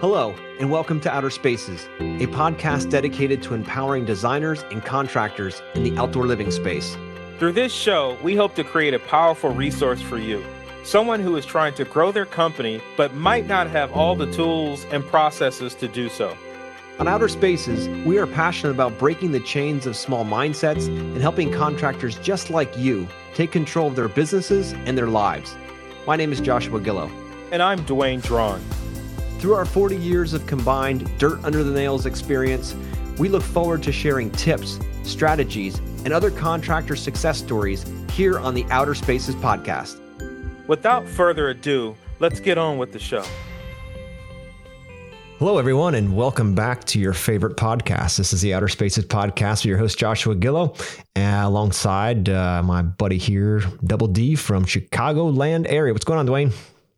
Hello, and welcome to Outer Spaces, a podcast dedicated to empowering designers and contractors in the outdoor living space. Through this show, we hope to create a powerful resource for you. Someone who is trying to grow their company but might not have all the tools and processes to do so. On Outer Spaces, we are passionate about breaking the chains of small mindsets and helping contractors just like you take control of their businesses and their lives. My name is Joshua Gillow. And I'm Dwayne Drawn. Through our 40 years of combined dirt under the nails experience, we look forward to sharing tips, strategies, and other contractor success stories here on the Outer Spaces podcast. Without further ado, let's get on with the show. Hello, everyone, and welcome back to your favorite podcast. This is the Outer Spaces podcast with your host, Joshua Gillow, alongside uh, my buddy here, Double D from Chicagoland area. What's going on, Dwayne?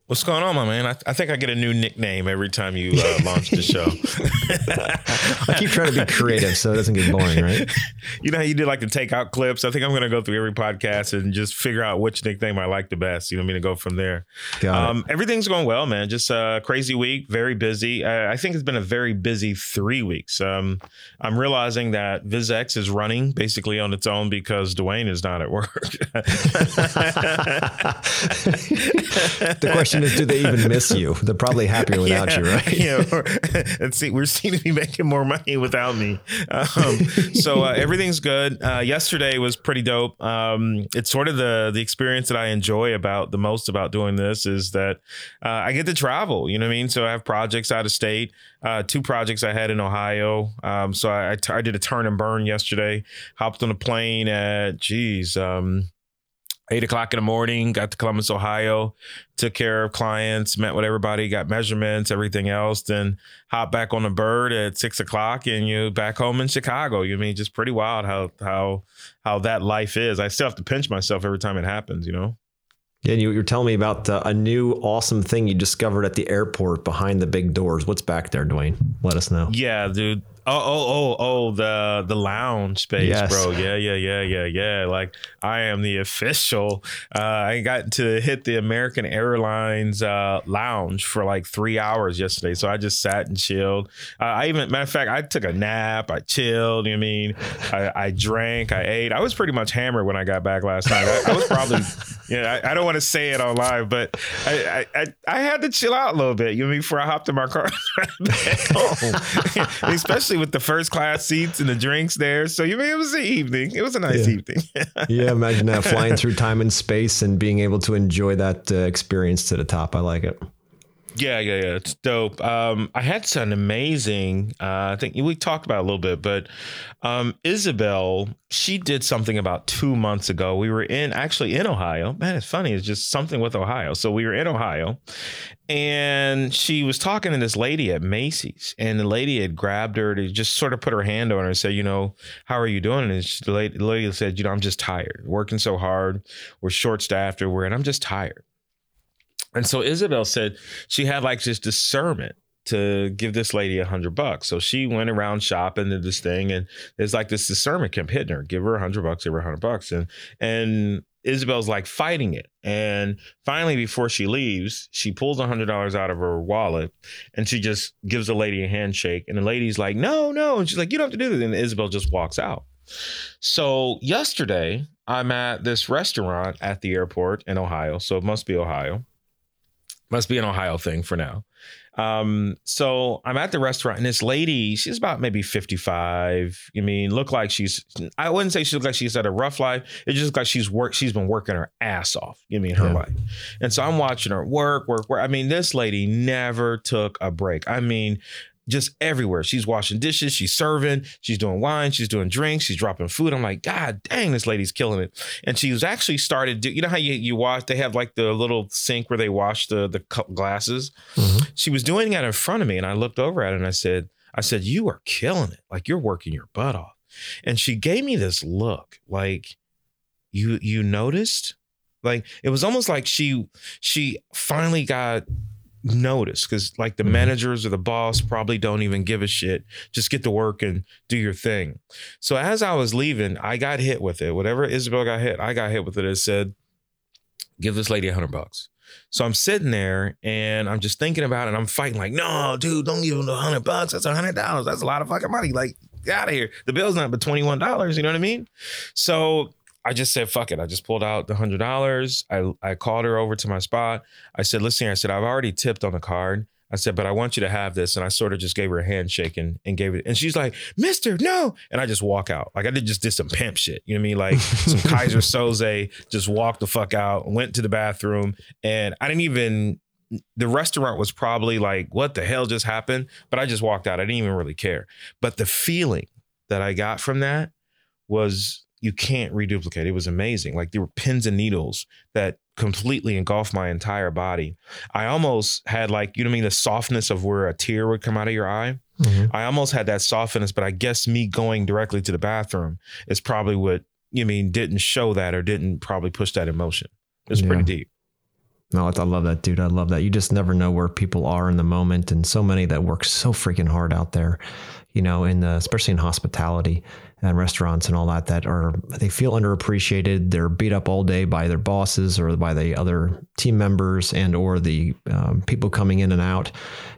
What's going on, my man? I, I, think I get a new nickname every time you uh, launch the show. I keep trying to be creative so it doesn't get boring, right? You know how you do like to take out clips? I think I'm going to go through every podcast and just figure out which nickname I like the best. You know what I mean? To go from there. Um, everything's going well, man. Just a crazy week, very busy. I, I think it's been a very busy three weeks. Um, I'm realizing that VizX is running basically on its own because Dwayne is not at work. the question question is, do they even miss you? They're probably happier without yeah, you, right? Yeah. and see, we're seem to be making more money without me. Um, so uh, everything's good. Uh, yesterday was pretty dope. Um, it's sort of the the experience that I enjoy about the most about doing this is that uh, I get to travel. You know what I mean? So I have projects out of state. Uh, two projects I had in Ohio. Um, so I, I, t- I did a turn and burn yesterday. Hopped on a plane at, geez, um, eight o'clock in the morning, got to Columbus, Ohio, took care of clients, met with everybody, got measurements, everything else, then hop back on the bird at six o'clock and you back home in Chicago. You mean just pretty wild how how how that life is. I still have to pinch myself every time it happens, you know? Yeah, and you, you're telling me about uh, a new awesome thing you discovered at the airport behind the big doors. What's back there, Dwayne? Let us know. Yeah, dude. Oh, oh, oh, oh, the the lounge space, yes. bro. Yeah, yeah, yeah, yeah, yeah. Like I am the official. Uh, I got to hit the American Airlines uh, lounge for like three hours yesterday. So I just sat and chilled. Uh, I even, matter of fact, I took a nap. I chilled. You know what I mean? I, I, drank. I ate. I was pretty much hammered when I got back last night. I, I was probably, you know, I, I don't want to say it on live, but I, I, I had to chill out a little bit. You know, before I hopped in my car especially especially with the first class seats and the drinks there. So you mean it was the evening. It was a nice yeah. evening. yeah, imagine that flying through time and space and being able to enjoy that uh, experience to the top. I like it. Yeah, yeah, yeah. It's dope. Um, I had some amazing. Uh, I think we talked about a little bit, but um, Isabel, she did something about two months ago. We were in actually in Ohio. Man, it's funny. It's just something with Ohio. So we were in Ohio, and she was talking to this lady at Macy's, and the lady had grabbed her to just sort of put her hand on her and say, you know, how are you doing? And she, the, lady, said, you know, I'm just tired, working so hard. We're short staffed, or and I'm just tired. And so Isabel said she had like this discernment to give this lady a hundred bucks. So she went around shopping to this thing, and there's like this discernment kept hitting her, give her a hundred bucks, give her a hundred bucks, and and Isabel's like fighting it. And finally, before she leaves, she pulls a hundred dollars out of her wallet and she just gives the lady a handshake. And the lady's like, no, no. And she's like, you don't have to do this. And Isabel just walks out. So yesterday, I'm at this restaurant at the airport in Ohio. So it must be Ohio. Must be an Ohio thing for now. Um, so I'm at the restaurant and this lady, she's about maybe 55. You mean, look like she's I wouldn't say she looks like she's had a rough life. It just looks like she's worked, she's been working her ass off, you mean her yeah. life. And so I'm watching her work, work, work. I mean, this lady never took a break. I mean, just everywhere. She's washing dishes, she's serving, she's doing wine, she's doing drinks, she's dropping food. I'm like, God dang, this lady's killing it. And she was actually started. Do, you know how you you wash? They have like the little sink where they wash the the glasses. Mm-hmm. She was doing that in front of me, and I looked over at her and I said, I said, you are killing it. Like you're working your butt off. And she gave me this look, like you you noticed. Like it was almost like she she finally got notice because like the mm-hmm. managers or the boss probably don't even give a shit. Just get to work and do your thing. So as I was leaving, I got hit with it. Whatever Isabel got hit, I got hit with it. It said, give this lady a hundred bucks. So I'm sitting there and I'm just thinking about it. And I'm fighting like, no, dude, don't give him a hundred bucks. That's a hundred dollars. That's a lot of fucking money. Like, get out of here. The bill's not but twenty one dollars. You know what I mean? So I just said, fuck it. I just pulled out the hundred dollars. I I called her over to my spot. I said, listen, I said, I've already tipped on the card. I said, but I want you to have this. And I sort of just gave her a handshake and, and gave it. And she's like, Mister, no. And I just walk out. Like I did just did some pimp shit. You know what I mean? Like some Keyser Söze, just walked the fuck out, went to the bathroom. And I didn't even the restaurant was probably like, what the hell just happened? But I just walked out. I didn't even really care. But the feeling that I got from that was you can't reduplicate. It was amazing. Like there were pins and needles that completely engulfed my entire body. I almost had like, you know what I mean, the softness of where a tear would come out of your eye. Mm-hmm. I almost had that softness, but I guess me going directly to the bathroom is probably what you mean didn't show that or didn't probably push that emotion. It's yeah. pretty deep. No, I love that, dude. I love that. You just never know where people are in the moment, and so many that work so freaking hard out there, you know, in the, especially in hospitality and restaurants and all that that are they feel underappreciated. They're beat up all day by their bosses or by the other team members and or the um, people coming in and out,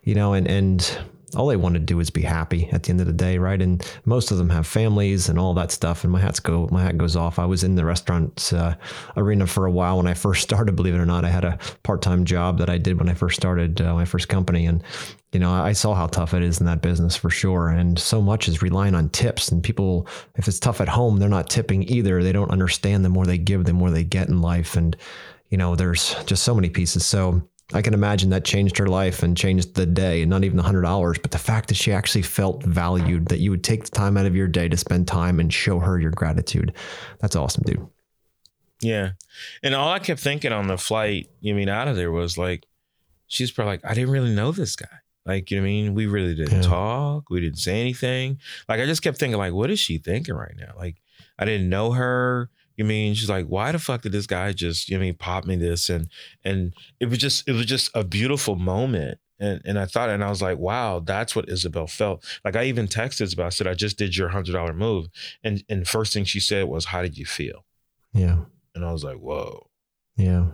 you know, and and all they want to do is be happy at the end of the day, right? And most of them have families and all that stuff. And my hats go, my hat goes off. I was in the restaurant uh, arena for a while when I first started. Believe it or not, I had a part-time job that I did when I first started uh, my first company, and you know, I saw how tough it is in that business for sure. And so much is relying on tips. And people, if it's tough at home, they're not tipping either. They don't understand the more they give, the more they get in life. And you know, there's just so many pieces. So I can imagine that changed her life and changed the day, and not even the hundred dollars, but the fact that she actually felt valued, that you would take the time out of your day to spend time and show her your gratitude. That's awesome, dude. Yeah. And all I kept thinking on the flight, you mean out of there was like, she's probably like, I didn't really know this guy. Like, you know what I mean? We really didn't yeah. talk. We didn't say anything. Like, I just kept thinking, like, what is she thinking right now? Like, I didn't know her. You mean she's like, why the fuck did this guy just, you know, I mean, pop me this? And and it was just, it was just a beautiful moment. And and I thought, and I was like, wow, that's what Isabel felt. Like I even texted Isabel, I said, I just did your hundred dollar move. And and first thing she said was, How did you feel? Yeah. And I was like, Whoa. Yeah.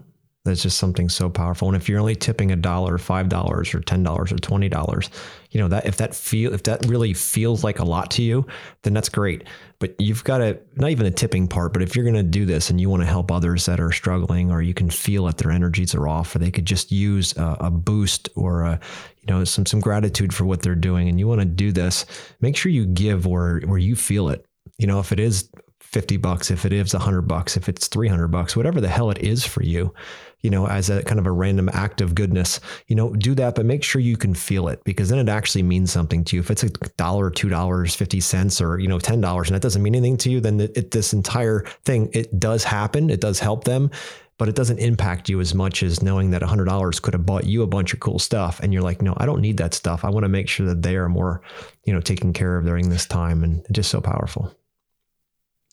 That's just something so powerful. And if you're only tipping a dollar, five dollars, or ten dollars, or twenty dollars, you know that if that feel if that really feels like a lot to you, then that's great. But you've got to not even the tipping part, but if you're going to do this and you want to help others that are struggling, or you can feel that their energies are off, or they could just use a, a boost or a you know some some gratitude for what they're doing, and you want to do this, make sure you give where where you feel it. You know, if it is 50 bucks, if it is 100 bucks, if it's 300 bucks, whatever the hell it is for you, you know, as a kind of a random act of goodness, you know, do that, but make sure you can feel it because then it actually means something to you. If it's a dollar, two dollars, fifty cents, or you know, ten dollars, and that doesn't mean anything to you, then it, this entire thing it does happen. It does help them, but it doesn't impact you as much as knowing that $100 could have bought you a bunch of cool stuff and you're like no i don't need that stuff i want to make sure that they are more you know taken care of during this time and just so powerful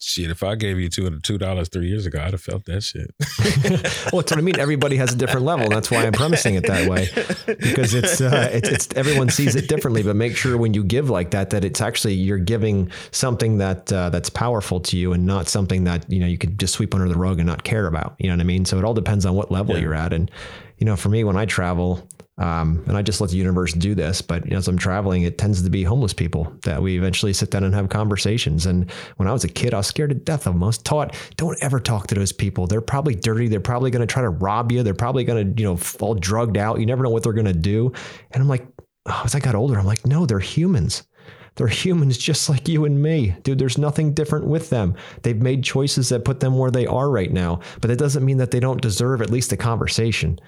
Shit, if I gave you two two dollars three years ago, I'd have felt that shit. well, that's what I mean. Everybody has a different level. That's why I'm premising it that way, because it's, uh, it's it's everyone sees it differently. But make sure when you give like that, that it's actually you're giving something that uh, that's powerful to you, and not something that you know you could just sweep under the rug and not care about. You know what I mean? So it all depends on what level yeah. you're at, and you know, for me, when I travel, um, and I just let the universe do this. But you know, as I'm traveling, it tends to be homeless people that we eventually sit down and have conversations. And when I was a kid, I was scared to death of them. I was taught, don't ever talk to those people. They're probably dirty. They're probably going to try to rob you. They're probably going to, you know, fall drugged out. You never know what they're going to do. And I'm like, oh, as I got older, I'm like, no, they're humans. They're humans just like you and me. Dude, there's nothing different with them. They've made choices that put them where they are right now, but that doesn't mean that they don't deserve at least a conversation.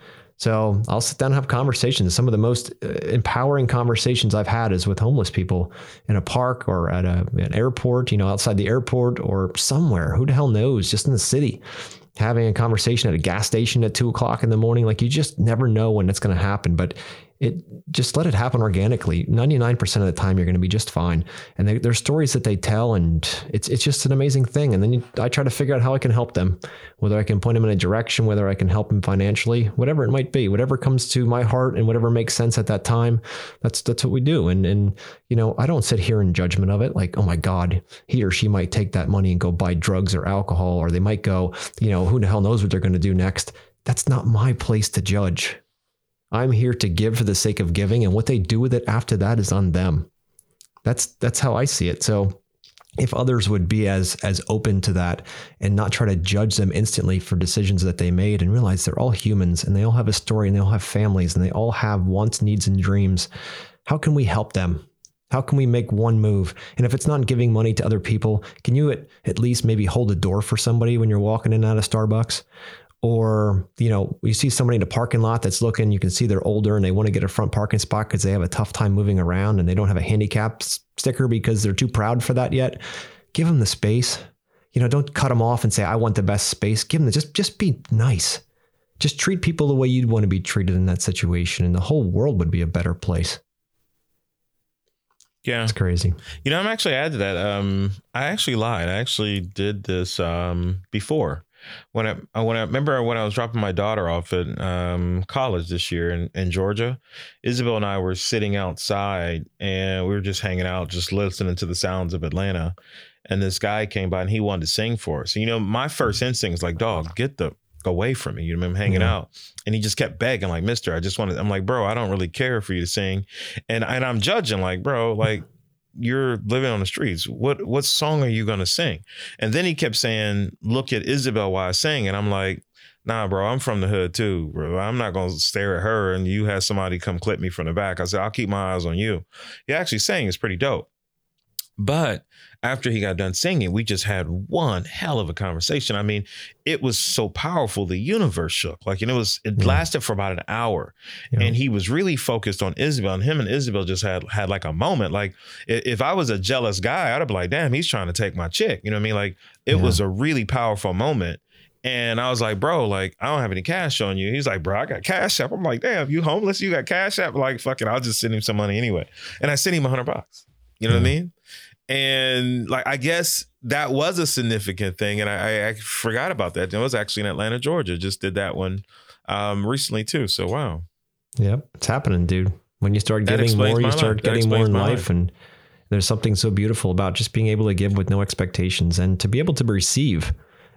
So I'll sit down and have conversations. Some of the most uh, empowering conversations I've had is with homeless people in a park or at a, an airport, you know, outside the airport or somewhere. Who the hell knows? Just in the city, having a conversation at a gas station at two o'clock in the morning. Like you just never know when it's going to happen. But it just let it happen organically. 99% of the time, you're going to be just fine. And they, there's stories that they tell, and it's it's just an amazing thing. And then you, I try to figure out how I can help them, whether I can point them in a direction, whether I can help them financially, whatever it might be, whatever comes to my heart and whatever makes sense at that time. That's that's what we do. And and you know, I don't sit here in judgment of it, like, oh my God, he or she might take that money and go buy drugs or alcohol, or they might go, you know, who the hell knows what they're going to do next that's not my place to judge. I'm here to give for the sake of giving, and what they do with it after that is on them. That's that's how I see it. So if others would be as as open to that and not try to judge them instantly for decisions that they made and realize they're all humans and they all have a story and they all have families and they all have wants, needs, and dreams, how can we help them? How can we make one move? And if it's not giving money to other people, can you at, at least maybe hold a door for somebody when you're walking in and out of Starbucks? Or, you know, you see somebody in a parking lot that's looking, you can see they're older and they want to get a front parking spot because they have a tough time moving around and they don't have a handicap sticker because they're too proud for that yet. Give them the space. You know, don't cut them off and say, I want the best space. Give them the, just, just be nice. Just treat people the way you'd want to be treated in that situation, and the whole world would be a better place. Yeah. It's crazy. You know, I'm actually add to that. Um, I actually lied. I actually did this um before. When I when I remember when I was dropping my daughter off at um, college this year in, in Georgia, Isabel and I were sitting outside and we were just hanging out, just listening to the sounds of Atlanta. And this guy came by and he wanted to sing for us. And, you know, my first instinct is like, dog, get the away from me. You know, I'm hanging yeah. out. And he just kept begging, like, Mister, I just wanted, I'm like, bro, I don't really care for you to sing. And and I'm judging, like, bro, like you're living on the streets. What what song are you gonna sing? And then he kept saying, Look at Isabel while I sing. And I'm like, nah, bro, I'm from the hood too, bro. I'm not gonna stare at her and you have somebody come clip me from the back. I said, I'll keep my eyes on you. He actually sang is pretty dope. But after he got done singing, we just had one hell of a conversation. I mean, it was so powerful. The universe shook. Like, and it was, it yeah. lasted for about an hour. Yeah. And he was really focused on Isabel. And him and Isabel just had had like a moment. Like, if I was a jealous guy, I'd have been like, damn, he's trying to take my chick. You know what I mean? Like, it yeah. was a really powerful moment. And I was like, bro, like, I don't have any cash on you. He's like, bro, I got cash app. I'm like, damn, you homeless? You got cash app? Like, fuck it, I'll just send him some money anyway. And I sent him a hundred bucks. You know what I mean? And like, I guess that was a significant thing. And I, I forgot about that. It was actually in Atlanta, Georgia. Just did that one um, recently too. So, wow. Yep. It's happening, dude. When you start giving more, you start getting more in life. life. And there's something so beautiful about just being able to give with no expectations and to be able to receive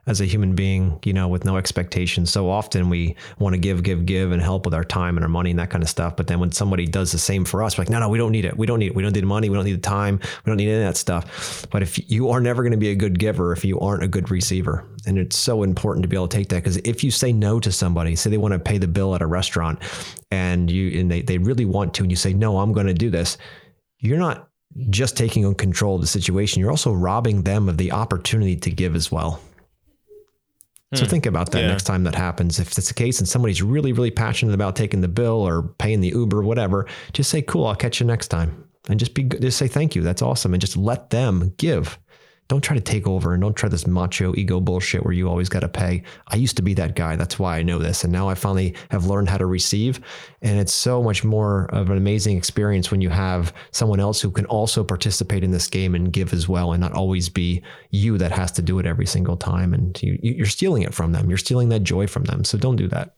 as a human being, you know, with no expectations. So often we want to give, give, give and help with our time and our money and that kind of stuff. But then when somebody does the same for us, we're like, no, no, we don't need it. We don't need it. We don't need the money. We don't need the time. We don't need any of that stuff. But if you are never going to be a good giver if you aren't a good receiver. And it's so important to be able to take that because if you say no to somebody, say they want to pay the bill at a restaurant and you and they, they really want to, and you say, no, I'm going to do this, you're not just taking control of the situation. You're also robbing them of the opportunity to give as well. So hmm. think about that yeah. next time that happens. If it's the case and somebody's really, really passionate about taking the bill or paying the Uber, or whatever, just say, "Cool, I'll catch you next time," and just be just say thank you. That's awesome, and just let them give don't try to take over and don't try this macho ego bullshit where you always got to pay. I used to be that guy. That's why I know this. And now I finally have learned how to receive. And it's so much more of an amazing experience when you have someone else who can also participate in this game and give as well and not always be you that has to do it every single time. And you, you're stealing it from them. You're stealing that joy from them. So don't do that.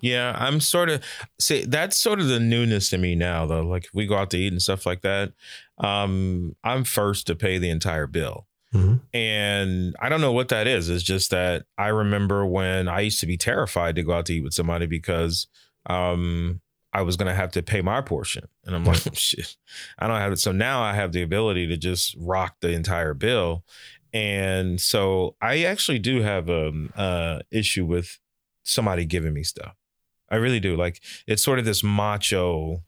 Yeah, I'm sort of see that's sort of the newness to me now though. Like if we go out to eat and stuff like that, um, I'm first to pay the entire bill. Mm-hmm. And I don't know what that is. It's just that I remember when I used to be terrified to go out to eat with somebody because um, I was going to have to pay my portion. And I'm like, shit, I don't have it. So now I have the ability to just rock the entire bill. And so I actually do have a um, uh, issue with somebody giving me stuff. I really do. Like it's sort of this macho,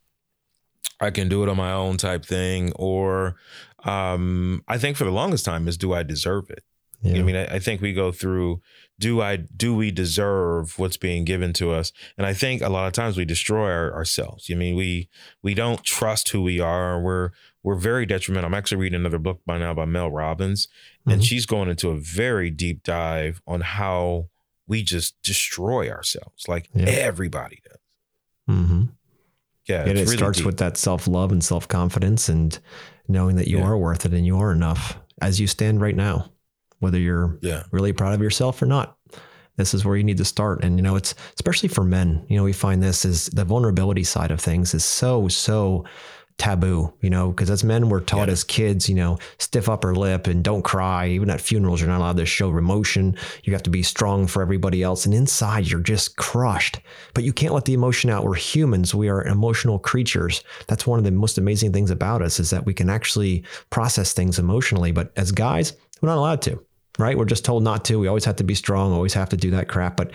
I can do it on my own type thing. Or um, I think for the longest time is do I deserve it? Yeah. You know I mean, I, I, think we go through do I do we deserve what's being given to us? And I think a lot of times we destroy our, ourselves. I mean, we we don't trust who we are. We're we're very detrimental. I'm actually reading another book by now by Mel Robbins, mm-hmm. and she's going into a very deep dive on how we just destroy ourselves like yeah. everybody does. Mm-hmm. Yeah, and it really starts deep. with that self love and self confidence and knowing that you yeah. are worth it and you are enough as you stand right now, whether you're yeah. really proud of yourself or not. This is where you need to start. And, you know, it's especially for men, you know, we find this is the vulnerability side of things is so, so taboo, you know, because as men, we're taught yeah. as kids, you know, stiff upper lip and don't cry. Even at funerals, you're not allowed to show emotion. You have to be strong for everybody else. And inside, you're just crushed. But you can't let the emotion out. We're humans. We are emotional creatures. That's one of the most amazing things about us is that we can actually process things emotionally. But as guys, we're not allowed to right? We're just told not to. We always have to be strong, always have to do that crap. But,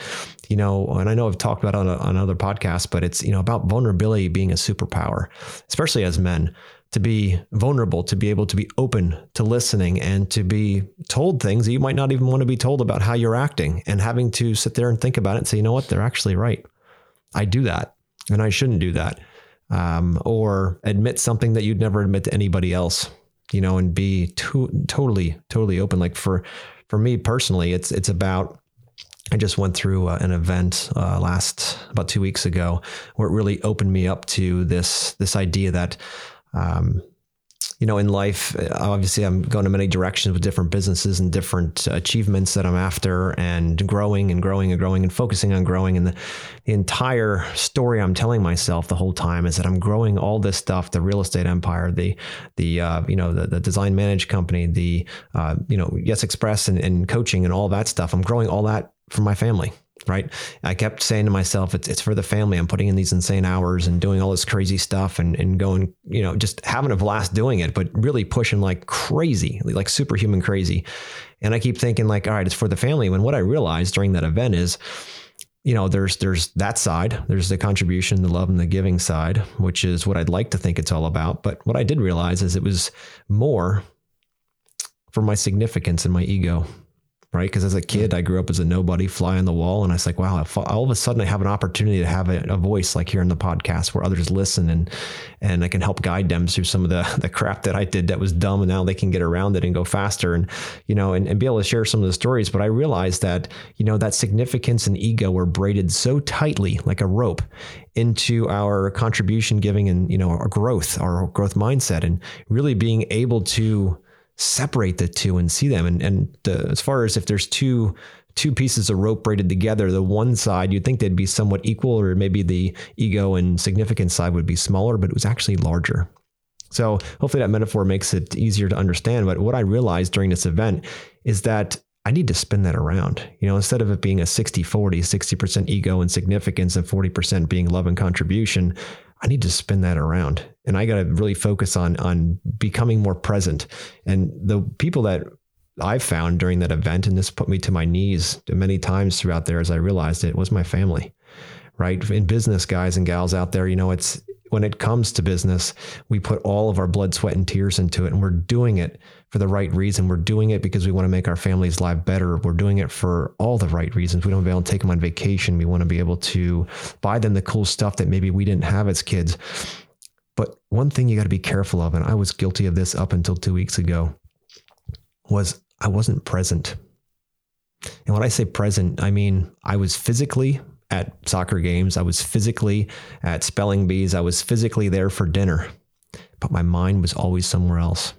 you know, and I know I've talked about on, a, on other podcasts, but it's, you know, about vulnerability being a superpower, especially as men, to be vulnerable, to be able to be open to listening and to be told things that you might not even want to be told about how you're acting and having to sit there and think about it and say, you know what, they're actually right. I do that and I shouldn't do that. Um, or admit something that you'd never admit to anybody else you know, and be to- totally, totally open. Like for for me personally, it's it's about. I just went through uh, an event uh, last about two weeks ago where it really opened me up to this this idea that um, you know, in life, obviously, I'm going in many directions with different businesses and different achievements that I'm after, and growing and growing and growing and focusing on growing. And the, the entire story I'm telling myself the whole time is that I'm growing all this stuff: the real estate empire, the the uh, you know the, the design managed company, the uh, you know Yes Express and, and coaching and all that stuff. I'm growing all that for my family right? I kept saying to myself, it's, it's for the family. I'm putting in these insane hours and doing all this crazy stuff and, and going, you know, just having a blast doing it, but really pushing like crazy, like superhuman crazy. And I keep thinking like, all right, it's for the family. When what I realized during that event is, you know, there's there's that side, there's the contribution, the love and the giving side, which is what I'd like to think it's all about. But what I did realize is it was more for my significance and my ego right? Because as a kid, I grew up as a nobody, fly on the wall, and I was like, wow, all of a sudden I have an opportunity to have a, a, voice like here in the podcast where others listen and and I can help guide them through some of the the crap that I did that was dumb, and now they can get around it and go faster, and you know, and, and be able to share some of the stories. But I realized that you know that significance and ego were braided so tightly, like a rope, into our contribution giving and you know our growth, our growth mindset, and really being able to separate the two and see them. And, and the, as far as if there's two two pieces of rope braided together, the one side you'd think they'd be somewhat equal, or maybe the ego and significance side would be smaller, but it was actually larger. So hopefully that metaphor makes it easier to understand. But what I realized during this event is that I need to spin that around. You know, instead of it being a 60 40, 60% ego and significance and 40% being love and contribution, I need to spin that around and I got to really focus on on becoming more present. And the people that I've found during that event, and this put me to my knees many times throughout there as I realized it was my family, right? In business, guys and gals out there, you know, it's when it comes to business, we put all of our blood, sweat, and tears into it, and we're doing it for the right reason. We're doing it because we want to make our family's life better. We're doing it for all the right reasons. We don't want to be able to take them on vacation. We want to be able to buy them the cool stuff that maybe we didn't have as kids. But one thing you got to be careful of, and I was guilty of this up until two weeks ago, was I wasn't present. And when I say present, I mean I was physically at soccer games, I was physically at spelling bees, I was physically there for dinner, but my mind was always somewhere else.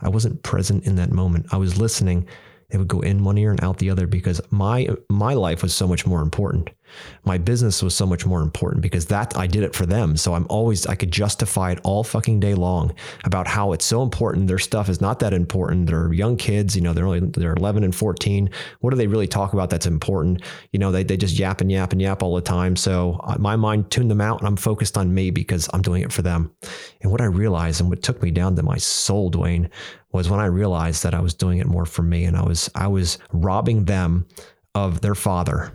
I wasn't present in that moment. I was listening it would go in one ear and out the other because my my life was so much more important. My business was so much more important because that I did it for them. So I'm always I could justify it all fucking day long about how it's so important. Their stuff is not that important. They're young kids, you know, they're only they're 11 and 14. What do they really talk about that's important? You know, they they just yap and yap and yap all the time. So uh, my mind tuned them out and I'm focused on me because I'm doing it for them. And what I realized and what took me down to my soul, Dwayne, was when I realized that I was doing it more for me and I was I was robbing them of their father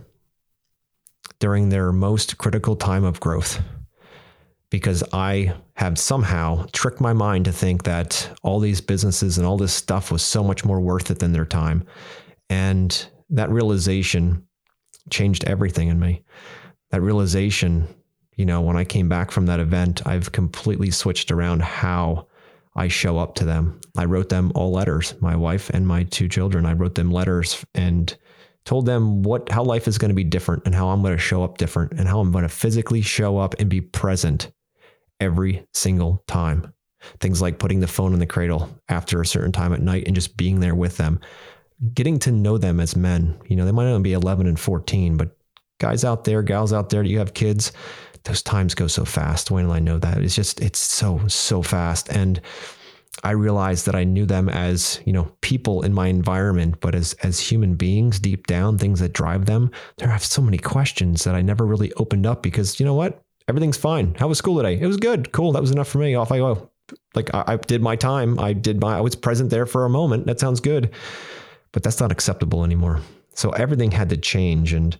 during their most critical time of growth because I had somehow tricked my mind to think that all these businesses and all this stuff was so much more worth it than their time. And that realization changed everything in me. That realization, you know, when I came back from that event, I've completely switched around how I show up to them. I wrote them all letters, my wife and my two children. I wrote them letters and told them what how life is going to be different and how I'm going to show up different and how I'm going to physically show up and be present every single time. Things like putting the phone in the cradle after a certain time at night and just being there with them. Getting to know them as men. You know, they might only be 11 and 14, but guys out there, gals out there, you have kids, those times go so fast. Wayne and I know that. It's just, it's so, so fast. And I realized that I knew them as, you know, people in my environment, but as as human beings deep down, things that drive them. There are so many questions that I never really opened up because you know what? Everything's fine. How was school today? It was good. Cool. That was enough for me. Off I go. Like I, I did my time. I did my I was present there for a moment. That sounds good. But that's not acceptable anymore. So everything had to change. And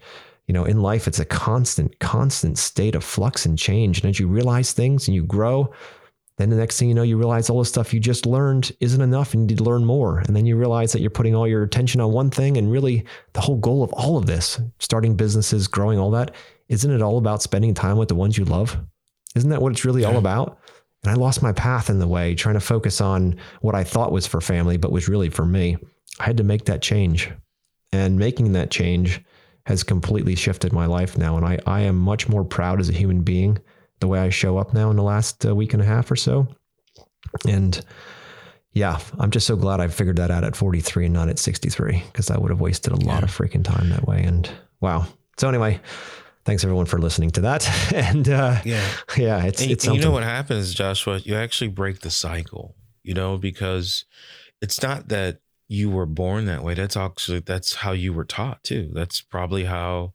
you know, in life, it's a constant, constant state of flux and change. And as you realize things and you grow, then the next thing you know, you realize all the stuff you just learned isn't enough and you need to learn more. And then you realize that you're putting all your attention on one thing. And really, the whole goal of all of this, starting businesses, growing, all that, isn't it all about spending time with the ones you love? Isn't that what it's really all about? And I lost my path in the way, trying to focus on what I thought was for family, but was really for me. I had to make that change. And making that change has completely shifted my life now. And I, I am much more proud as a human being the way I show up now in the last uh, week and a half or so. And yeah, I'm just so glad I figured that out at 43 and not at 63 because I would have wasted a lot of freaking time that way. And wow. So anyway, thanks everyone for listening to that. and uh, yeah, yeah, it's and, it's you know what happens, Joshua? You actually break the cycle. You know because it's not that you were born that way. That's actually that's how you were taught too. That's probably how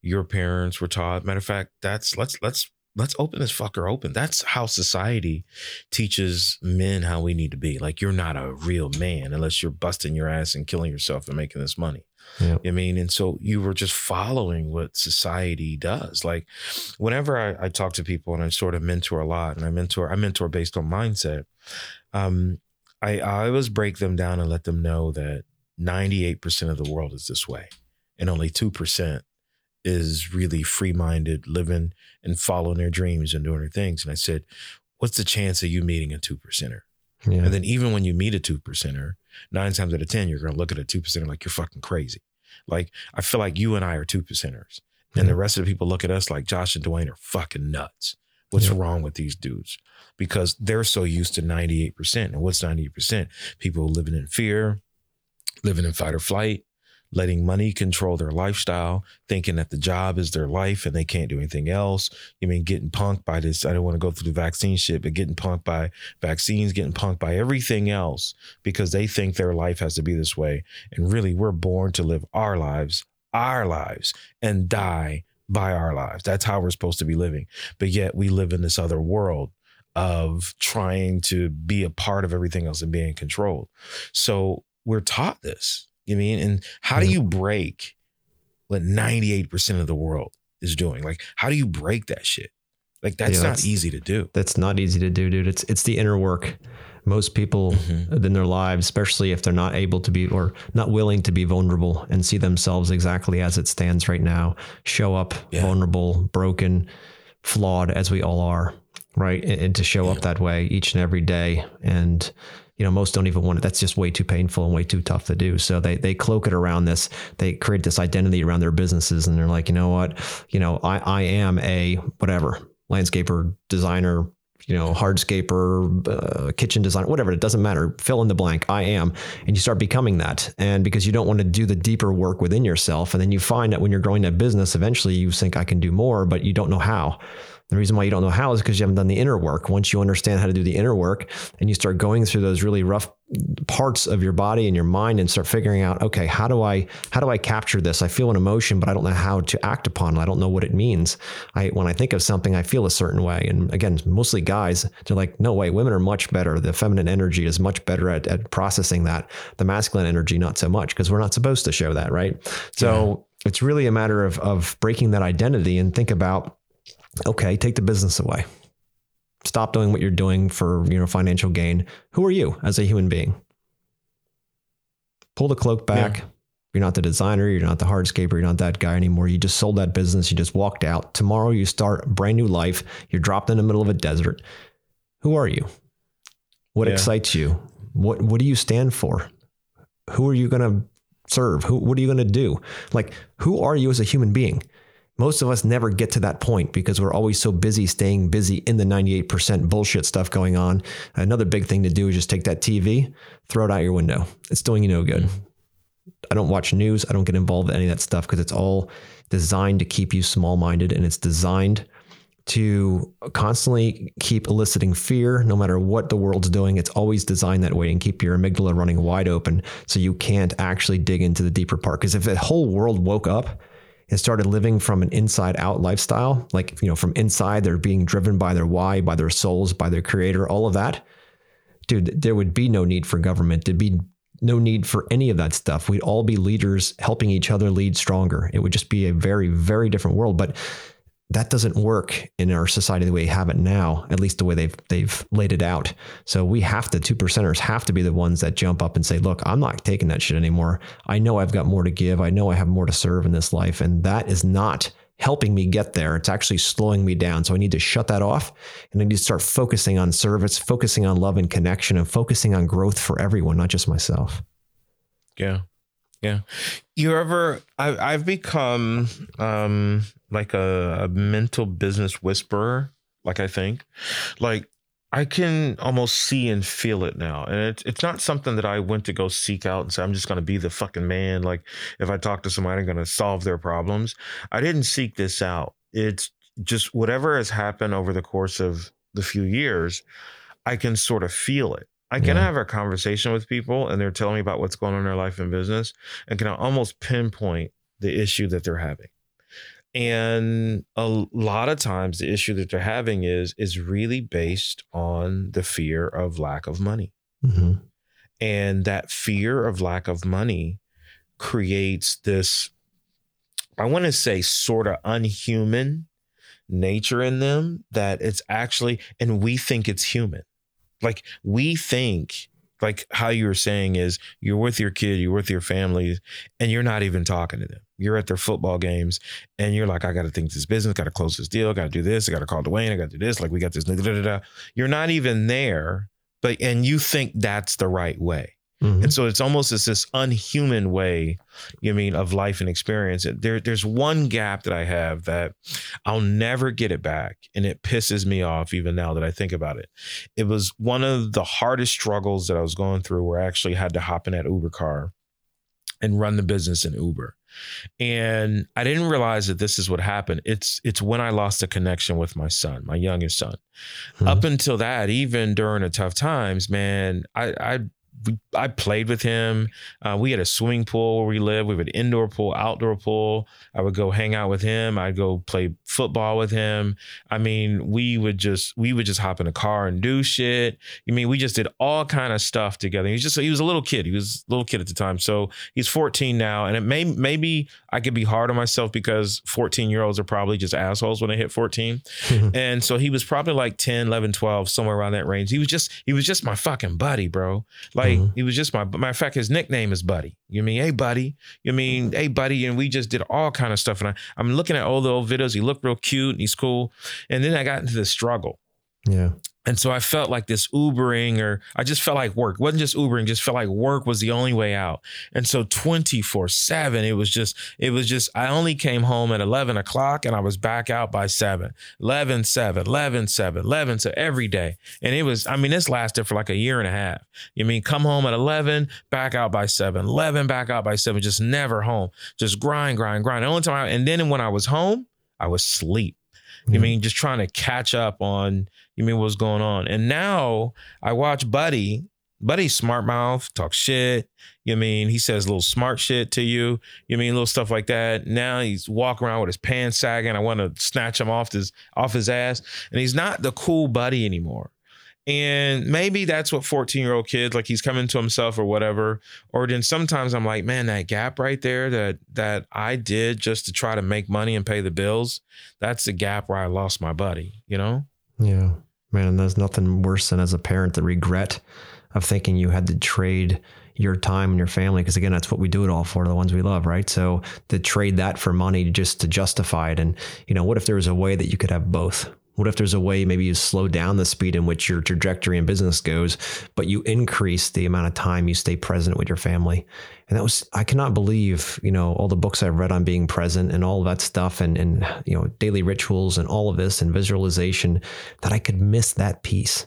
your parents were taught. Matter of fact, that's let's let's let's open this fucker open. That's how society teaches men how we need to be. Like you're not a real man unless you're busting your ass and killing yourself and making this money. I mean, and so you were just following what society does. Like whenever I, I, talk to people and I sort of mentor a lot and I mentor, I mentor based on mindset. Um, I, I always break them down and let them know that 98% of the world is this way and only 2% is really free minded, living and following their dreams and doing their things. And I said, What's the chance of you meeting a two percenter? Yeah. And then even when you meet a two percenter, nine times out of 10, you're going to look at a two percenter like you're fucking crazy. Like, I feel like you and I are two percenters. And the hmm. rest of the people look at us like Josh and Dwayne are fucking nuts. What's yeah. wrong with these dudes? Because they're so used to 98%. And what's 98%? People living in fear, living in fight or flight, letting money control their lifestyle, thinking that the job is their life and they can't do anything else. You mean getting punked by this? I don't want to go through the vaccine shit, but getting punked by vaccines, getting punked by everything else because they think their life has to be this way. And really, we're born to live our lives, our lives, and die by our lives. That's how we're supposed to be living. But yet we live in this other world of trying to be a part of everything else and being controlled. So we're taught this you mean? And how do you break what 98% of the world is doing? Like, how do you break that shit? Like that's yeah, not easy to do. That's not easy to do, dude. It's it's the inner work. Most people mm-hmm. in their lives, especially if they're not able to be or not willing to be vulnerable and see themselves exactly as it stands right now, show up yeah. vulnerable, broken, flawed as we all are, right? And, and to show yeah. up that way each and every day and you know, most don't even want it. That's just way too painful and way too tough to do. So they they cloak it around this. They create this identity around their businesses, and they're like, you know what, you know, I I am a whatever landscaper, designer, you know, hardscaper, uh, kitchen designer, whatever. It doesn't matter. Fill in the blank. I am, and you start becoming that. And because you don't want to do the deeper work within yourself, and then you find that when you're growing that business, eventually you think I can do more, but you don't know how. The reason why you don't know how is because you haven't done the inner work. Once you understand how to do the inner work and you start going through those really rough parts of your body and your mind and start figuring out, okay, how do I how do I capture this? I feel an emotion, but I don't know how to act upon it. I don't know what it means. I when I think of something, I feel a certain way. And again, mostly guys, they're like, no way, women are much better. The feminine energy is much better at, at processing that. The masculine energy, not so much, because we're not supposed to show that, right? So yeah. it's really a matter of of breaking that identity and think about Okay, take the business away. Stop doing what you're doing for, you know, financial gain. Who are you as a human being? Pull the cloak back. Yeah. You're not the designer, you're not the hardscaper, you're not that guy anymore. You just sold that business, you just walked out. Tomorrow you start a brand new life. You're dropped in the middle of a desert. Who are you? What yeah. excites you? What what do you stand for? Who are you going to serve? Who what are you going to do? Like who are you as a human being? Most of us never get to that point because we're always so busy staying busy in the 98% bullshit stuff going on. Another big thing to do is just take that TV, throw it out your window. It's doing you no good. I don't watch news. I don't get involved in any of that stuff because it's all designed to keep you small minded and it's designed to constantly keep eliciting fear no matter what the world's doing. It's always designed that way and keep your amygdala running wide open so you can't actually dig into the deeper part. Because if the whole world woke up and started living from an inside out lifestyle, like, you know, from inside, they're being driven by their why, by their souls, by their creator, all of that, dude, there would be no need for government. There'd be no need for any of that stuff. We'd all be leaders helping each other lead stronger. It would just be a very, very different world. But that doesn't work in our society the way we have it now, at least the way they've they've laid it out. So we have to two percenters have to be the ones that jump up and say, "Look, I'm not taking that shit anymore. I know I've got more to give. I know I have more to serve in this life, and that is not helping me get there. It's actually slowing me down. So I need to shut that off, and I need to start focusing on service, focusing on love and connection, and focusing on growth for everyone, not just myself." Yeah. Yeah. You ever I I've become um like a, a mental business whisperer, like I think. Like I can almost see and feel it now. And it's it's not something that I went to go seek out and say, I'm just gonna be the fucking man. Like if I talk to somebody, I'm gonna solve their problems. I didn't seek this out. It's just whatever has happened over the course of the few years, I can sort of feel it. I can Yeah. have a conversation with people and they're telling me about what's going on in their life and business and can almost pinpoint the issue that they're having. And a lot of times the issue that they're having is is really based on the fear of lack of money. hmm And that fear of lack of money creates this, I want to say, sort of unhuman nature in them that it's actually, and we think it's human. Like we think, like how you were saying is you're with your kid, you're with your family, and you're not even talking to them. You're at their football games and you're like, I got to think this business, got to close this deal, got to do this, I got to call Dwayne, I got to do this. Like we got this. Da, da, da, da. You're not even there, but, and you think that's the right way. Hmm And so it's almost as this unhuman way, you mean, of life and experience. There, there's one gap that I have that I'll never get it back. And it pisses me off even now that I think about it. It was one of the hardest struggles that I was going through where I actually had to hop in that Uber car and run the business in Uber. And I didn't realize that this is what happened. It's it's when I lost the connection with my son, my youngest son Hmm. up until that, even during the tough times, man, I I we- I played with him. Uh, we had a swimming pool where we lived. We had an indoor pool, outdoor pool. I would go hang out with him. I'd go play football with him. I mean, we would just we would just hop in a car and do shit. I mean, we just did all kind of stuff together. He was just he was a little kid. He was a little kid at the time. So he's 14 now, and it may maybe I could be hard on myself because 14 year olds are probably just assholes when they hit 14 and so he was probably like 10 11 12 somewhere around that range he was just he was just my fucking buddy bro like Mhm. he was just my matter of fact his nickname is buddy. You mean? Hey buddy. You mean? Hey buddy. And we just did all kind of stuff. And I, i'm looking at all the old videos. He looked real cute and he's cool. And then i got into the struggle. Yeah. And so I felt like this Ubering, or I just felt like work. It wasn't just Ubering, just felt like work was the only way out. And so 24 7, it was just, it was just, I only came home at 11 o'clock and I was back out by 7, 11, 7, 11, 7, 11, so every day. And it was, I mean, this lasted for like a year and a half. You mean come home at 11, back out by 7, 11, back out by 7, just never home. Just grind, grind, grind. The only time I, and then when I was home, I was sleep. You mean just trying to catch up on you mean what's going on? And now I watch Buddy. Buddy smart mouth, talk shit. You mean he says little smart shit to you. You mean little stuff like that. Now he's walking around with his pants sagging. I want to snatch him off his off his ass. And he's not the cool buddy anymore. And maybe that's what 14 year old kids like he's coming to himself or whatever. Or then sometimes I'm like, man, that gap right there that that I did just to try to make money and pay the bills, that's the gap where I lost my buddy, you know? Yeah. Man, there's nothing worse than as a parent the regret of thinking you had to trade your time and your family. Because again, that's what we do it all for, the ones we love, right? So to trade that for money just to justify it. And, you know, what if there was a way that you could have both? What if there's a way maybe you slow down the speed in which your trajectory in business goes, but you increase the amount of time you stay present with your family? And that was, I cannot believe, you know, all the books I've read on being present and all that stuff and, and, you know, daily rituals and all of this and visualization that I could miss that piece.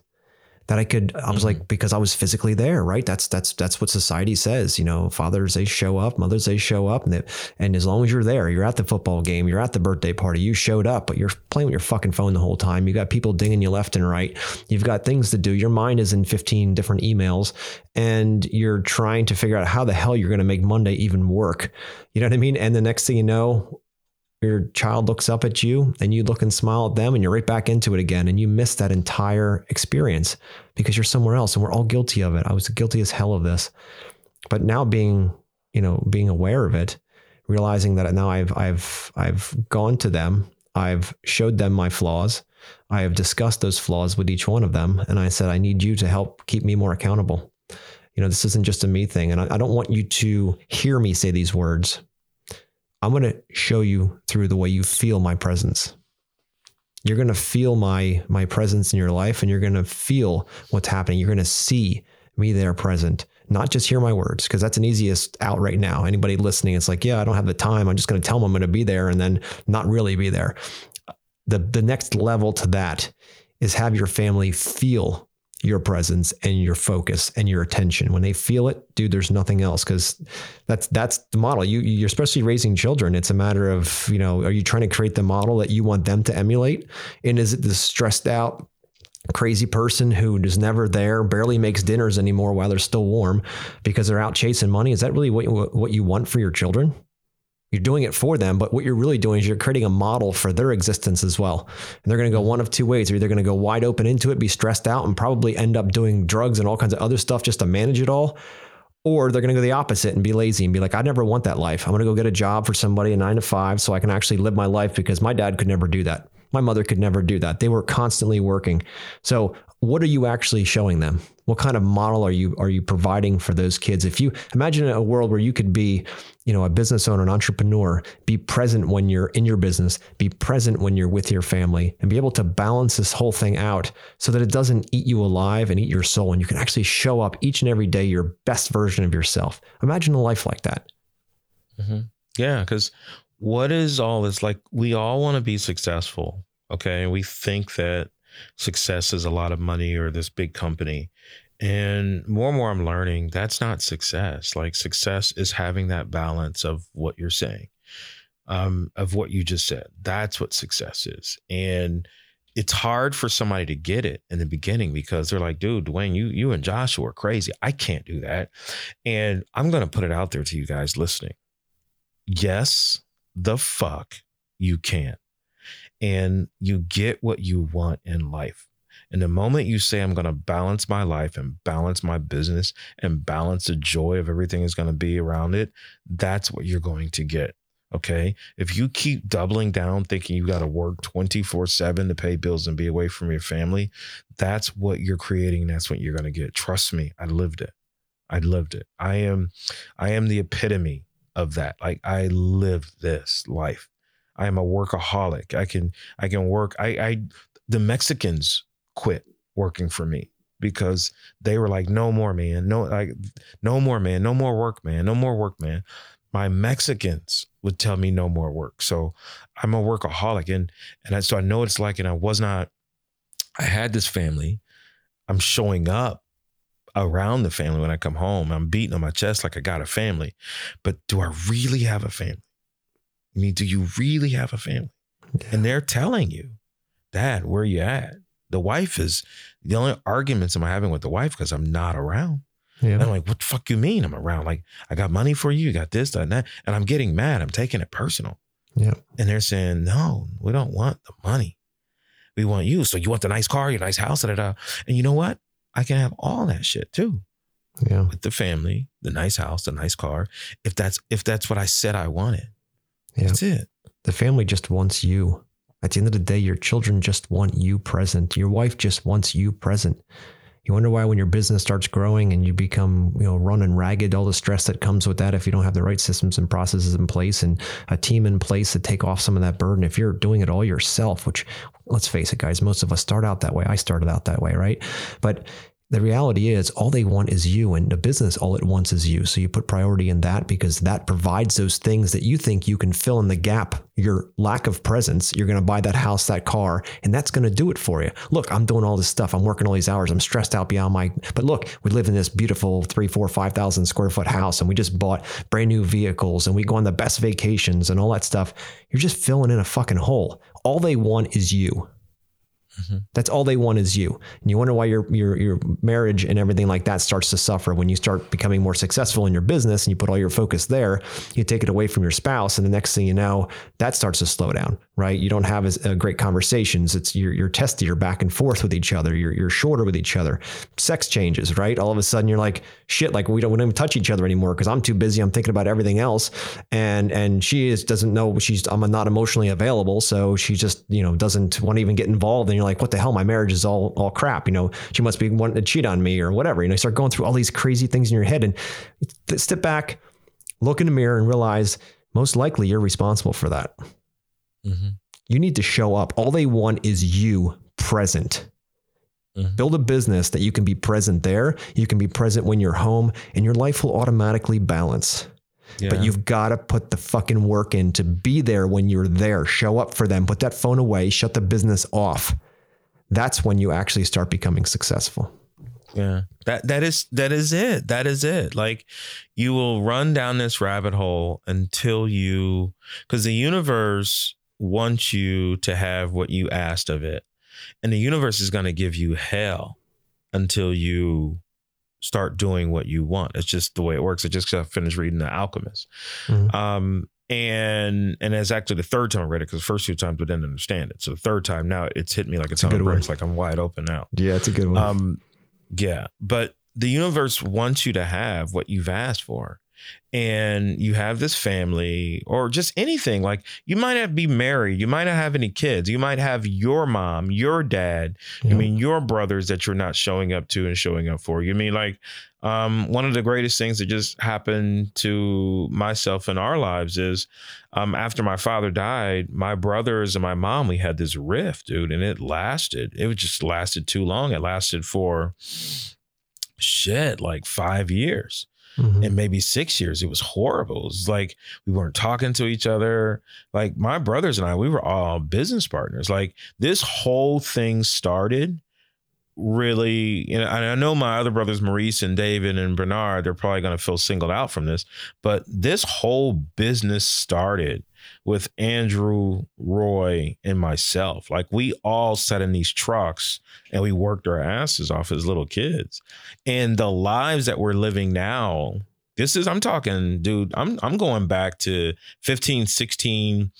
That I could I was mm-hmm. like because I was physically there, right? That's that's that's what society says, you know, fathers they show up, mothers they show up and they, and as long as you're there, you're at the football game, you're at the birthday party, you showed up, but you're playing with your fucking phone the whole time. You got people dinging you left and right. You've got things to do. Your mind is in 15 different emails and you're trying to figure out how the hell you're going to make Monday even work. You know what I mean? And the next thing you know, your child looks up at you and you look and smile at them and you're right back into it again and you miss that entire experience because you're somewhere else and we're all guilty of it. I was guilty as hell of this. But now being, you know, being aware of it, realizing that now I've I've I've gone to them, I've showed them my flaws. I have discussed those flaws with each one of them and I said I need you to help keep me more accountable. You know, this isn't just a me thing and I, I don't want you to hear me say these words I'm going to show you through the way you feel my presence. You're going to feel my my presence in your life and you're going to feel what's happening. You're going to see me there present, not just hear my words because that's an easiest out right now. Anybody listening, it's like, yeah, I don't have the time. I'm just going to tell them I'm going to be there and then not really be there. The the next level to that is have your family feel your presence and your focus and your attention. When they feel it, dude, there's nothing else because that's that's the model. You you're especially raising children. It's a matter of you know, are you trying to create the model that you want them to emulate? And is it the stressed out? Crazy person who is never there, barely makes dinners anymore while they're still warm because they're out chasing money. Is that really what what you want for your children? You're doing it for them, but what you're really doing is you're creating a model for their existence as well. And they're going to go one of two ways. They're either going to go wide open into it, be stressed out, and probably end up doing drugs and all kinds of other stuff just to manage it all. Or they're going to go the opposite and be lazy and be like, I never want that life. I'm going to go get a job for somebody, a nine to five, so I can actually live my life because my dad could never do that. My mother could never do that. They were constantly working. So what are you actually showing them? What kind of model are you are you providing for those kids? If you imagine a world where you could be, you know, a business owner, an entrepreneur, be present when you're in your business, be present when you're with your family, and be able to balance this whole thing out so that it doesn't eat you alive and eat your soul, and you can actually show up each and every day your best version of yourself. Imagine a life like that. Mm-hmm. Yeah, because what is all this like? We all want to be successful, okay? We think that success is a lot of money or this big company. And more and more, I'm learning that's not success. Like, success is having that balance of what you're saying, um, of what you just said. That's what success is. And it's hard for somebody to get it in the beginning because they're like, dude, Dwayne, you you and Joshua are crazy. I can't do that. And I'm gonna put it out there to you guys listening. Yes, the fuck you can and you get what you want in life. And the moment you say, I'm going to balance my life and balance my business and balance the joy of everything is going to be around it, that's what you're going to get. Okay. If you keep doubling down thinking you got to work 24 7 to pay bills and be away from your family, that's what you're creating. That's what you're going to get. Trust me, I lived it. I lived it. I am, I am the epitome of that. Like I lived this life. I am a workaholic. I can I can work. I I the Mexicans quit working for me because they were like, no more, man. No, like no more, man. No more work, man. No more work, man. My Mexicans would tell me no more work. So I'm a workaholic. And and I, so I know it's like. And I was not, I had this family. I'm showing up around the family when I come home. I'm beating on my chest like I got a family. But do I really have a family? I mean, do you really have a family? Yeah. And they're telling you, Dad, where you at? The wife is the only arguments I'm having with the wife because I'm not around. Yeah. And I'm like, what the fuck you mean I'm around? Like, I got money for you, you got this, that, and that. And I'm getting mad. I'm taking it personal. Yeah. And they're saying, no, we don't want the money. We want you. So you want the nice car, your nice house, da, da, da. And you know what? I can have all that shit too. Yeah. With the family, the nice house, the nice car. If that's if that's what I said I wanted. Yeah. That's it. The family just wants you. At the end of the day, your children just want you present. Your wife just wants you present. You wonder why when your business starts growing and you become, you know, running ragged, all the stress that comes with that if you don't have the right systems and processes in place and a team in place to take off some of that burden. If you're doing it all yourself, which let's face it, guys, most of us start out that way. I started out that way, right? But the reality is all they want is you and the business all it wants is you. So you put priority in that because that provides those things that you think you can fill in the gap your lack of presence. You're going to buy that house that car and that's going to do it for you. Look i'm doing all this stuff. I'm working all these hours. I'm stressed out beyond my but look we live in this beautiful three four five thousand square foot house and we just bought brand new vehicles and we go on the best vacations and all that stuff. You're just filling in a fucking hole. All they want is you Mm-hmm. That's all they want is you. And you wonder why your your your marriage and everything like that starts to suffer when you start becoming more successful in your business and you put all your focus there. You take it away from your spouse, and the next thing you know, that starts to slow down. Right? You don't have as uh, great conversations. It's you're you're testy. You're back and forth with each other. You're you're shorter with each other. Sex changes. Right? All of a sudden, you're like shit. Like we don't we don't even touch each other anymore because I'm too busy. I'm thinking about everything else, and and she is doesn't know she's I'm not emotionally available, so she just you know doesn't want to even get involved. And you're like, what the hell? My marriage is all all crap. You know, she must be wanting to cheat on me or whatever. You know, you start going through all these crazy things in your head and step back, look in the mirror, and realize most likely you're responsible for that. Mm-hmm. You need to show up. All they want is you present. Mm-hmm. Build a business that you can be present there. You can be present when you're home, and your life will automatically balance. Yeah. But you've got to put the fucking work in to be there when you're there. Show up for them. Put that phone away. Shut the business off that's when you actually start becoming successful. Yeah. That that is that is it. That is it. Like you will run down this rabbit hole until you cuz the universe wants you to have what you asked of it. And the universe is going to give you hell until you start doing what you want. It's just the way it works. I just finished reading The Alchemist. Mm-hmm. Um, and and it's actually the third time I read it because the first two times I didn't understand it. So the third time now it's hit me like it's a ton of bricks, like I'm wide open now. Yeah, it's a good one. Um, yeah, but the universe wants you to have what you've asked for, and you have this family or just anything. Like you might not be married, you might not have any kids, you might have your mom, your dad, yeah. I mean your brothers that you're not showing up to and showing up for. You mean like um, one of the greatest things that just happened to myself in our lives is um, after my father died, my brothers and my mom, we had this rift, dude, and it lasted. It just lasted too long. It lasted for shit, like five years. Mm-hmm. and maybe six years. It was horrible. It was like we weren't talking to each other. Like my brothers and I, we were all business partners. Like this whole thing started really, you know, I know my other brothers, Maurice and David and Bernard, they're probably going to feel singled out from this, but this whole business started with Andrew, Roy, and myself. Like we all sat in these trucks and we worked our asses off as little kids. And the lives that we're living now, this is, I'm talking, dude, I'm I'm going back to 15, 16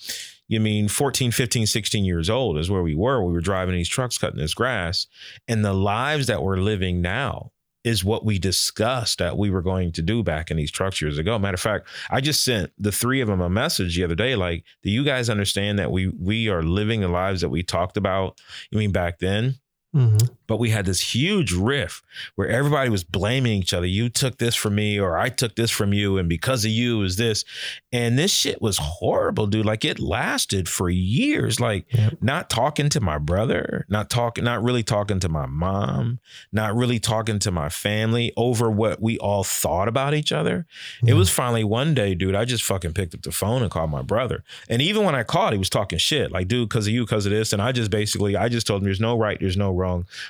you mean 14, 15, 16 years old is where we were. We were driving these trucks, cutting this grass. And the lives that we're living now is what we discussed that we were going to do back in these trucks years ago. Matter of fact, I just sent the three of them a message the other day. Like, do you guys understand that we we are living the lives that we talked about? You mean back then? Mm-hmm. But we had this huge riff where everybody was blaming each other. You took this from me, or I took this from you, and because of you is this. And this shit was horrible, dude. Like it lasted for years. Like yep. not talking to my brother, not talking, not really talking to my mom, not really talking to my family over what we all thought about each other. Mm-hmm. It was finally one day, dude. I just fucking picked up the phone and called my brother. And even when I called, he was talking shit, like, dude, because of you, because of this. And I just basically, I just told him, there's no right, there's no wrong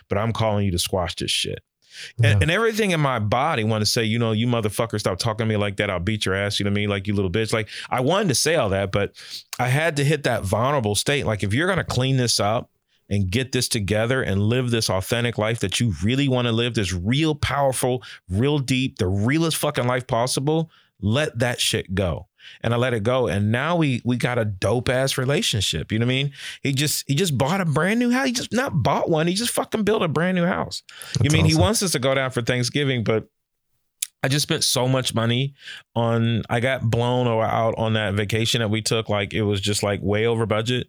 but I'm calling you to squash this shit. Yeah. And, and, everything in my body wanted to say, you know, you motherfucker, stop talking to me like that. I'll beat your ass. You know what I mean? Like you little bitch. Like I wanted to say all that, but I had to hit that vulnerable state. Like if you're gonna clean this up and get this together and live this authentic life that you really want to live, this real powerful, real deep, the realest fucking life possible, let that shit go and I let it go. And now we we got a dope ass relationship. You know what I mean? He just he just bought a brand new house. He just not bought one. He just fucking built a brand new house. That's you mean awesome. he wants us to go down for Thanksgiving, but I just spent so much money on I got blown out on that vacation that we took. Like it was just like way over budget.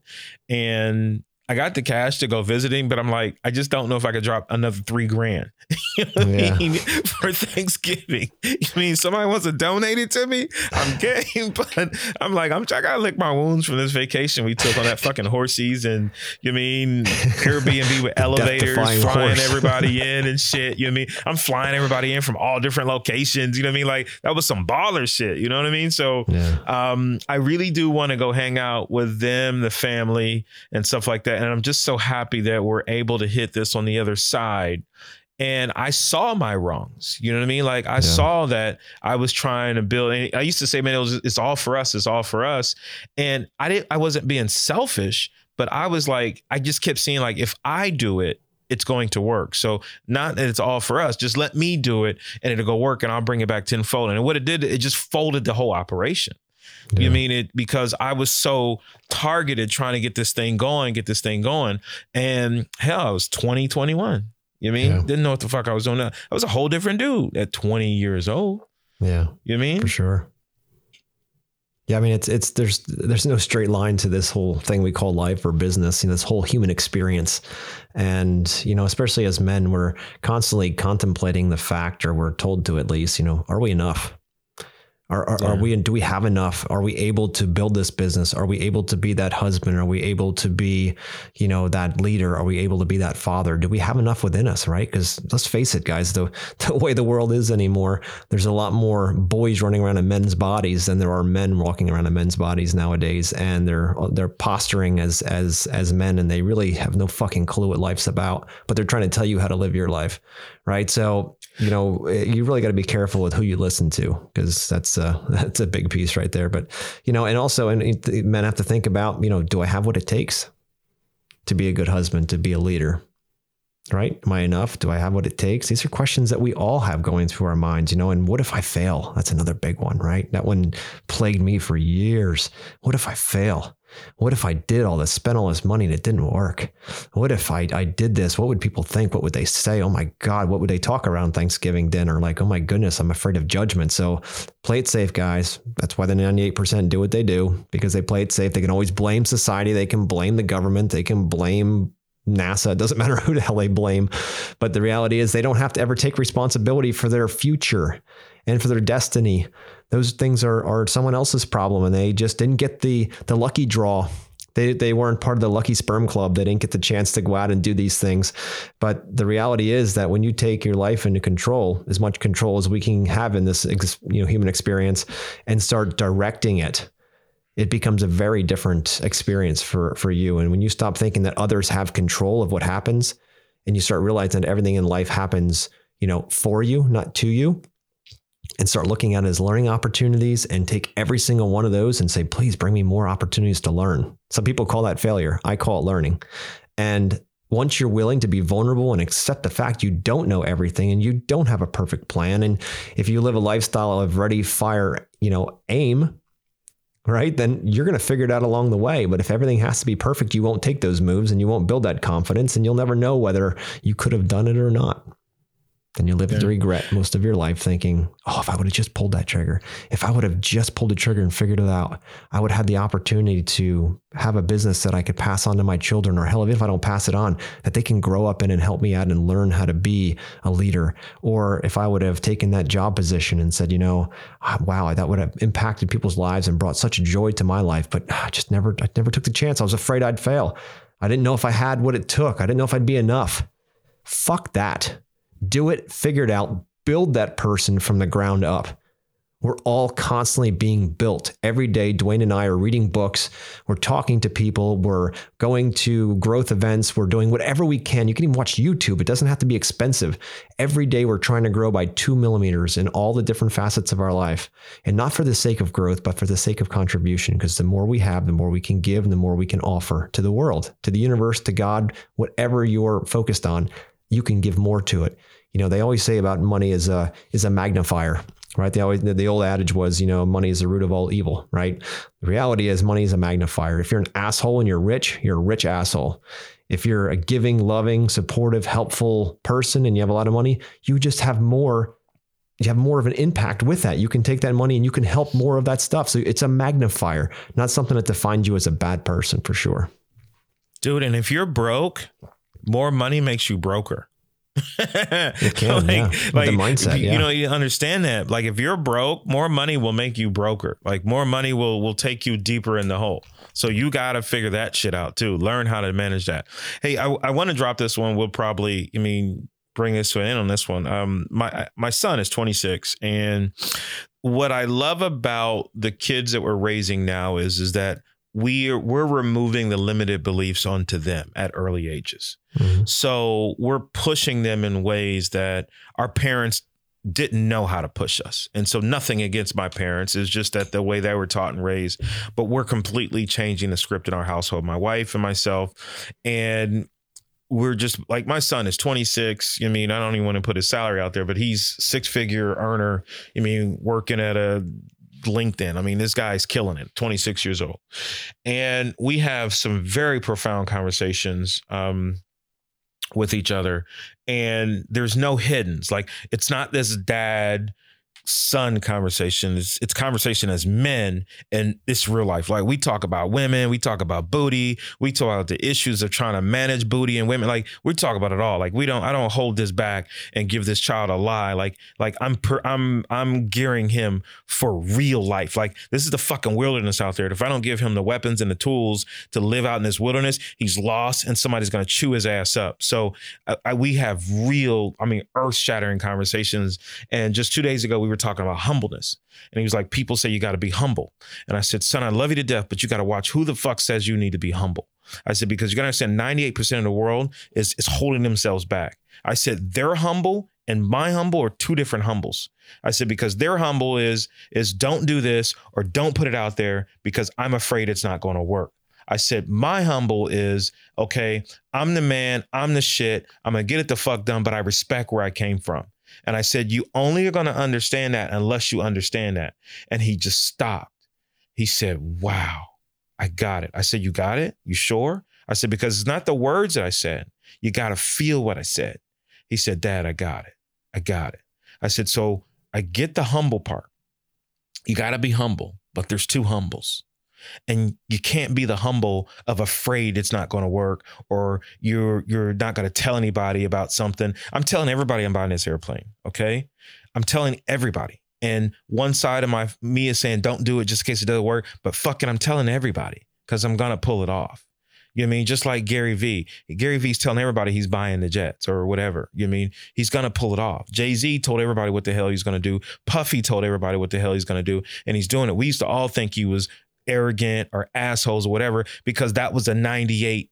And I got the cash to go visiting, but I'm like, I just don't know if I could drop another three grand you know yeah. I mean? for Thanksgiving. I mean, somebody wants to donate it to me, I'm game. But I'm like, I'm I gotta lick my wounds from this vacation we took on that fucking horses and you mean Airbnb with elevators, flying horse. everybody in and shit. You know what I mean? I'm flying everybody in from all different locations. You know what I mean? Like that was some baller shit. You know what I mean? So yeah. um, I really do want to go hang out with them, the family, and stuff like that. And I'm just so happy that we're able to hit this on the other side and I saw my wrongs. You know what I mean? Like I yeah. saw that I was trying to build. I used to say, man, it was, it's all for us. It's all for us. And I didn't. I wasn't being selfish, but I was like, I just kept seeing like, if I do it, it's going to work. So not that it's all for us. Just let me do it, and it'll go work, and I'll bring it back tenfold. And what it did, it just folded the whole operation. Yeah. You mean it because I was so targeted trying to get this thing going, get this thing going. And hell, I was 20, 21. You mean? Yeah. Didn't know what the fuck I was doing. I was a whole different dude at 20 years old. Yeah. You mean? For sure. Yeah, I mean it's it's there's there's no straight line to this whole thing we call life or business, you know, this whole human experience. And, you know, especially as men, we're constantly contemplating the fact, or we're told to at least, you know, are we enough? Are, are, yeah. are, we do we have enough? Are we able to build this business? Are we able to be that husband? Are we able to be, you know, that leader? Are we able to be that father? Do we have enough within us, right? Because let's face it, guys, the the way the world is anymore, there's a lot more boys running around in men's bodies than there are men walking around in men's bodies nowadays, and they're they're posturing as as as men, and they really have no fucking clue what life's about, but they're trying to tell you how to live your life, right? So you know, eh, you really got to be careful with who you listen to because that's uh, a, that's a big piece right there. But you know, and also, and men have to think about, you know, do I have what it takes to be a good husband, to be a leader? Right? Am I enough? Do I have what it takes? These are questions that we all have going through our minds, you know. And what if I fail? That's another big one, right? That one plagued me for years. What if I fail? What if I did all this, spent all this money and it didn't work? What if I, I did this? What would people think? What would they say? Oh my God, what would they talk around Thanksgiving dinner? Like, oh my goodness, I'm afraid of judgment. So play it safe, guys. That's why the 98% do what they do because they play it safe. They can always blame society. They can blame the government. They can blame NASA. It doesn't matter who the hell they blame. But the reality is they don't have to ever take responsibility for their future and for their destiny those things are, are someone else's problem and they just didn't get the the lucky draw they, they weren't part of the lucky sperm club. They didn't get the chance to go out and do these things. But the reality is that when you take your life into control, as much control as we can have in this you know human experience, and start directing it, it becomes a very different experience for for you. And when you stop thinking that others have control of what happens, and you start realizing that everything in life happens, you know, for you, not to you, and start looking at it as learning opportunities and take every single one of those and say, please bring me more opportunities to learn. Some people call that failure. I call it learning. And once you're willing to be vulnerable and accept the fact you don't know everything and you don't have a perfect plan, and if you live a lifestyle of ready, fire, you know, aim, right, then you're going to figure it out along the way. But if everything has to be perfect, you won't take those moves and you won't build that confidence and you'll never know whether you could have done it or not then you live yeah. with regret most of your life thinking, oh, if I would have just pulled that trigger, if I would have just pulled the trigger and figured it out, I would have had the opportunity to have a business that I could pass on to my children, or hell, even if I don't pass it on, that they can grow up in and help me out and learn how to be a leader. Or if I would have taken that job position and said, you know, ah, wow, that would have impacted people's lives and brought such joy to my life, but I just never, I never took the chance. I was afraid I'd fail. I didn't know if I had what it took. I didn't know if I'd be enough. Fuck that do it, figure it out, build that person from the ground up. We're all constantly being built. Every day, Dwayne and I are reading books. We're talking to people. We're going to growth events. We're doing whatever we can. You can even watch YouTube. It doesn't have to be expensive. Every day, we're trying to grow by two millimeters in all the different facets of our life. And not for the sake of growth, but for the sake of contribution. Because the more we have, the more we can give and the more we can offer to the world, to the universe, to God, whatever you're focused on you can give more to it. You know, they always say about money is a is a magnifier, right? They always the old adage was, you know, money is the root of all evil, right? The reality is money is a magnifier. If you're an asshole and you're rich, you're a rich asshole. If you're a giving, loving, supportive, helpful person and you have a lot of money, you just have more you have more of an impact with that. You can take that money and you can help more of that stuff. So it's a magnifier, not something that defines you as a bad person for sure. Dude, and if you're broke, more money makes you broker. It can, like, yeah. Like, the mindset, you, yeah. you know, you understand that. Like, if you're broke, more money will make you broker. Like, more money will will take you deeper in the hole. So you got to figure that shit out too. Learn how to manage that. Hey, I, I want to drop this one. We'll probably, I mean, bring this to an end on this one. Um, my my son is 26, and what I love about the kids that we're raising now is is that we're we're removing the limited beliefs onto them at early ages. Mhm. So we're pushing them in ways that our parents didn't know how to push us. And so nothing against my parents is just that the way they were taught and raised, but we're completely changing the script in our household, my wife and myself. And we're just like my son is 26. I mean, I don't even want to put his salary out there, but he's six figure earner. I mean, working at a LinkedIn. I mean, this guy's killing it, 26 years old. And we have some very profound conversations um, with each other. And there's no hiddens. Like, it's not this dad son conversation. It's, it's conversation as men and it's real life. Like, we talk about women, we talk about booty, we talk about the issues of trying to manage booty and women. Like, we talk about it all. Like, we don't, I don't hold this back and give this child a lie. Like, like I'm, per, I'm, I'm gearing him for real life. Like, this is the fucking wilderness out there. If I don't give him the weapons and the tools to live out in this wilderness, he's lost and somebody's going to chew his ass up. So I, I, we have real, I mean, earth shattering conversations. And just two days ago, we were talking about humbleness. And he was like, People say you got to be humble. And I said, Son, I love you to death, but you got to watch who the fuck says you need to be humble. I said, Because you got to understand 98% of the world is, is holding themselves back. I said, They're humble and my humble are two different humbles. I said, Because their humble is, is don't do this or don't put it out there because I'm afraid it's not going to work. I said, my humble is okay, I'm the man, I'm the shit, I'm gonna get it the fuck done, but I respect where I came from. And I said, you only are gonna understand that unless you understand that. And he just stopped. He said, wow, I got it. I said, you got it? You sure? I said, because it's not the words that I said. You gotta feel what I said. He said, Dad, I got it. I got it. I said, so I get the humble part. You gotta be humble, but there's two humbles and you can't be the humble of afraid it's not going to work or you're you're not going to tell anybody about something i'm telling everybody i'm buying this airplane okay i'm telling everybody and one side of my me is saying don't do it just in case it doesn't work but fucking i'm telling everybody because i'm going to pull it off you know I mean? Just like Gary Vee. Gary Vee's telling everybody he's buying the jets or whatever. You know I mean? He's gonna pull it off. Jay-Z told everybody what the hell he's gonna do. Puffy told everybody what the hell he's gonna do. And he's doing it. We used to all think he was arrogant or assholes or whatever because that was a 98%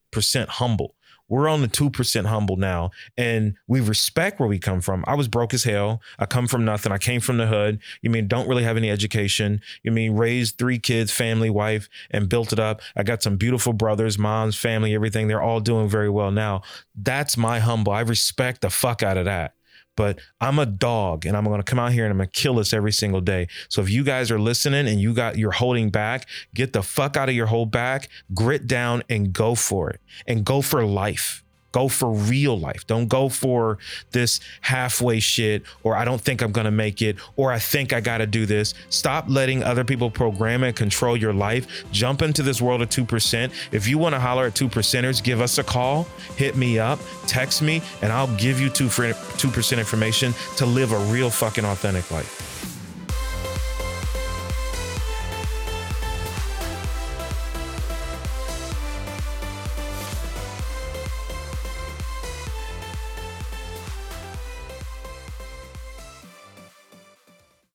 humble. We're on the 2% humble now and we respect where we come from. I was broke as hell. I come from nothing. I came from the hood. You mean don't really have any education. You mean raised three kids, family, wife, and built it up. I got some beautiful brothers, moms, family, everything. They're all doing very well now. That's my humble. I respect the fuck out of that but I'm a dog and I'm going to come out here and I'm going to kill this every single day. So if you guys are listening and you got you're holding back, get the fuck out of your hold back, grit down and go for it. And go for life. Go for real life. Don't go for this halfway shit or I don't think I'm going to make it or I think I got to do this. Stop letting other people program and control your life. Jump into this world of 2%. If you want to holler at 2%ers, give us a call, hit me up, text me, and I'll give you 2% information to live a real fucking authentic life.